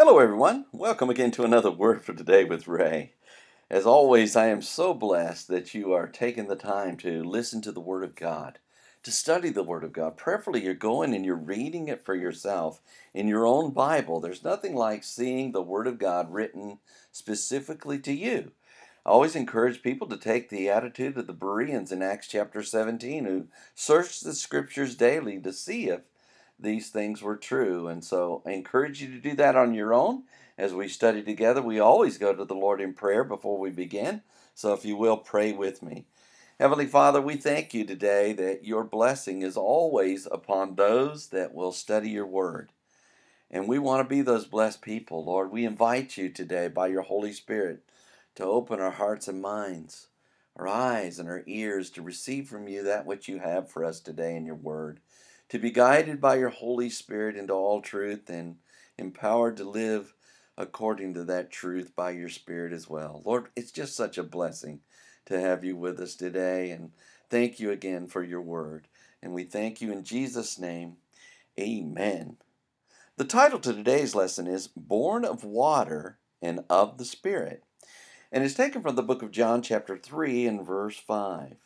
Hello, everyone. Welcome again to another Word for Today with Ray. As always, I am so blessed that you are taking the time to listen to the Word of God, to study the Word of God. Preferably, you're going and you're reading it for yourself in your own Bible. There's nothing like seeing the Word of God written specifically to you. I always encourage people to take the attitude of the Bereans in Acts chapter 17 who searched the Scriptures daily to see if these things were true. And so I encourage you to do that on your own as we study together. We always go to the Lord in prayer before we begin. So if you will, pray with me. Heavenly Father, we thank you today that your blessing is always upon those that will study your word. And we want to be those blessed people, Lord. We invite you today by your Holy Spirit to open our hearts and minds, our eyes and our ears to receive from you that which you have for us today in your word to be guided by your Holy Spirit into all truth and empowered to live according to that truth by your Spirit as well. Lord, it's just such a blessing to have you with us today, and thank you again for your word. And we thank you in Jesus' name. Amen. The title to today's lesson is Born of Water and of the Spirit, and it's taken from the book of John, chapter 3, and verse 5.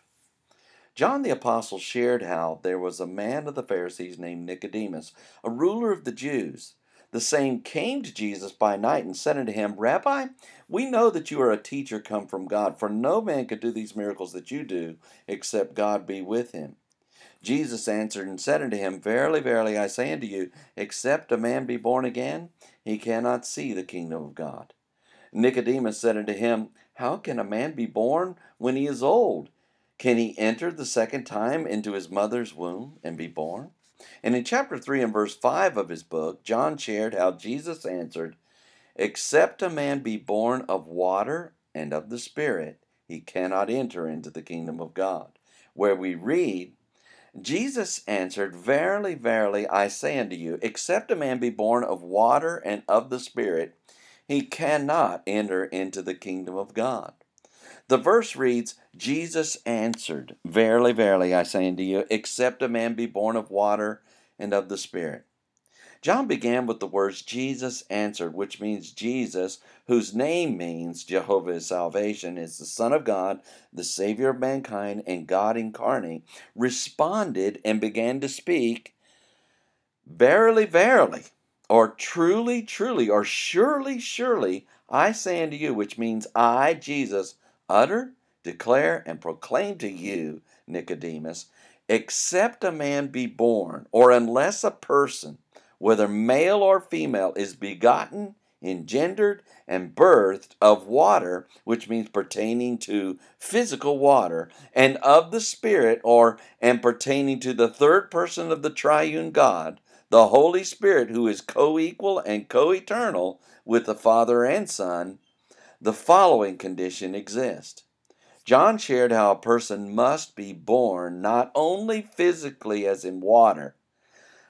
John the Apostle shared how there was a man of the Pharisees named Nicodemus, a ruler of the Jews. The same came to Jesus by night and said unto him, Rabbi, we know that you are a teacher come from God, for no man could do these miracles that you do, except God be with him. Jesus answered and said unto him, Verily, verily, I say unto you, except a man be born again, he cannot see the kingdom of God. Nicodemus said unto him, How can a man be born when he is old? Can he enter the second time into his mother's womb and be born? And in chapter 3 and verse 5 of his book, John shared how Jesus answered, Except a man be born of water and of the Spirit, he cannot enter into the kingdom of God. Where we read, Jesus answered, Verily, verily, I say unto you, except a man be born of water and of the Spirit, he cannot enter into the kingdom of God. The verse reads, Jesus answered, Verily, verily, I say unto you, except a man be born of water and of the Spirit. John began with the words Jesus answered, which means Jesus, whose name means Jehovah is salvation, is the Son of God, the Savior of mankind, and God incarnate, responded and began to speak, Verily, verily, or truly, truly, or surely, surely, I say unto you, which means I, Jesus, utter, declare, and proclaim to you, Nicodemus, except a man be born, or unless a person, whether male or female, is begotten, engendered, and birthed of water, which means pertaining to physical water, and of the Spirit, or and pertaining to the third person of the triune God, the Holy Spirit, who is co equal and co eternal with the Father and Son, the following condition exists. John shared how a person must be born not only physically as in water,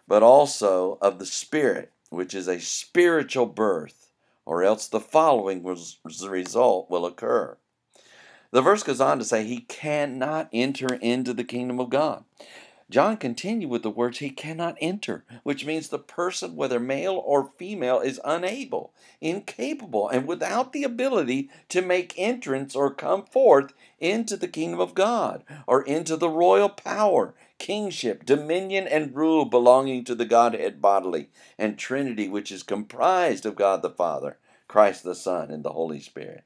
but also of the Spirit, which is a spiritual birth, or else the following result will occur. The verse goes on to say, He cannot enter into the kingdom of God. John continued with the words, He cannot enter, which means the person, whether male or female, is unable, incapable, and without the ability to make entrance or come forth into the kingdom of God, or into the royal power, kingship, dominion, and rule belonging to the Godhead bodily, and Trinity, which is comprised of God the Father, Christ the Son, and the Holy Spirit.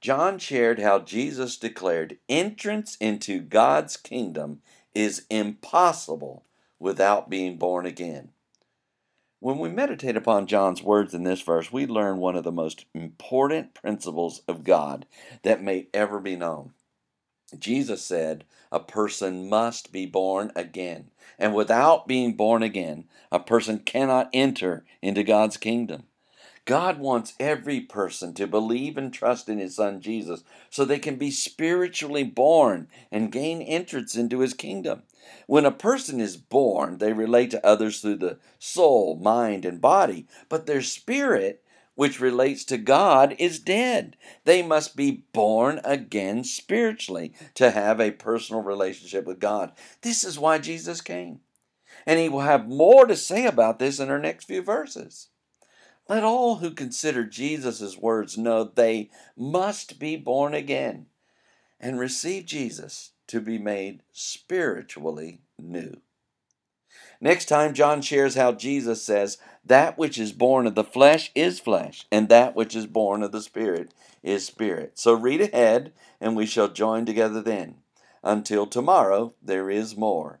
John shared how Jesus declared entrance into God's kingdom is impossible without being born again. When we meditate upon John's words in this verse, we learn one of the most important principles of God that may ever be known. Jesus said, A person must be born again. And without being born again, a person cannot enter into God's kingdom. God wants every person to believe and trust in His Son Jesus so they can be spiritually born and gain entrance into His kingdom. When a person is born, they relate to others through the soul, mind, and body, but their spirit, which relates to God, is dead. They must be born again spiritually to have a personal relationship with God. This is why Jesus came. And He will have more to say about this in our next few verses. Let all who consider Jesus' words know they must be born again and receive Jesus to be made spiritually new. Next time, John shares how Jesus says, That which is born of the flesh is flesh, and that which is born of the Spirit is spirit. So read ahead, and we shall join together then. Until tomorrow, there is more.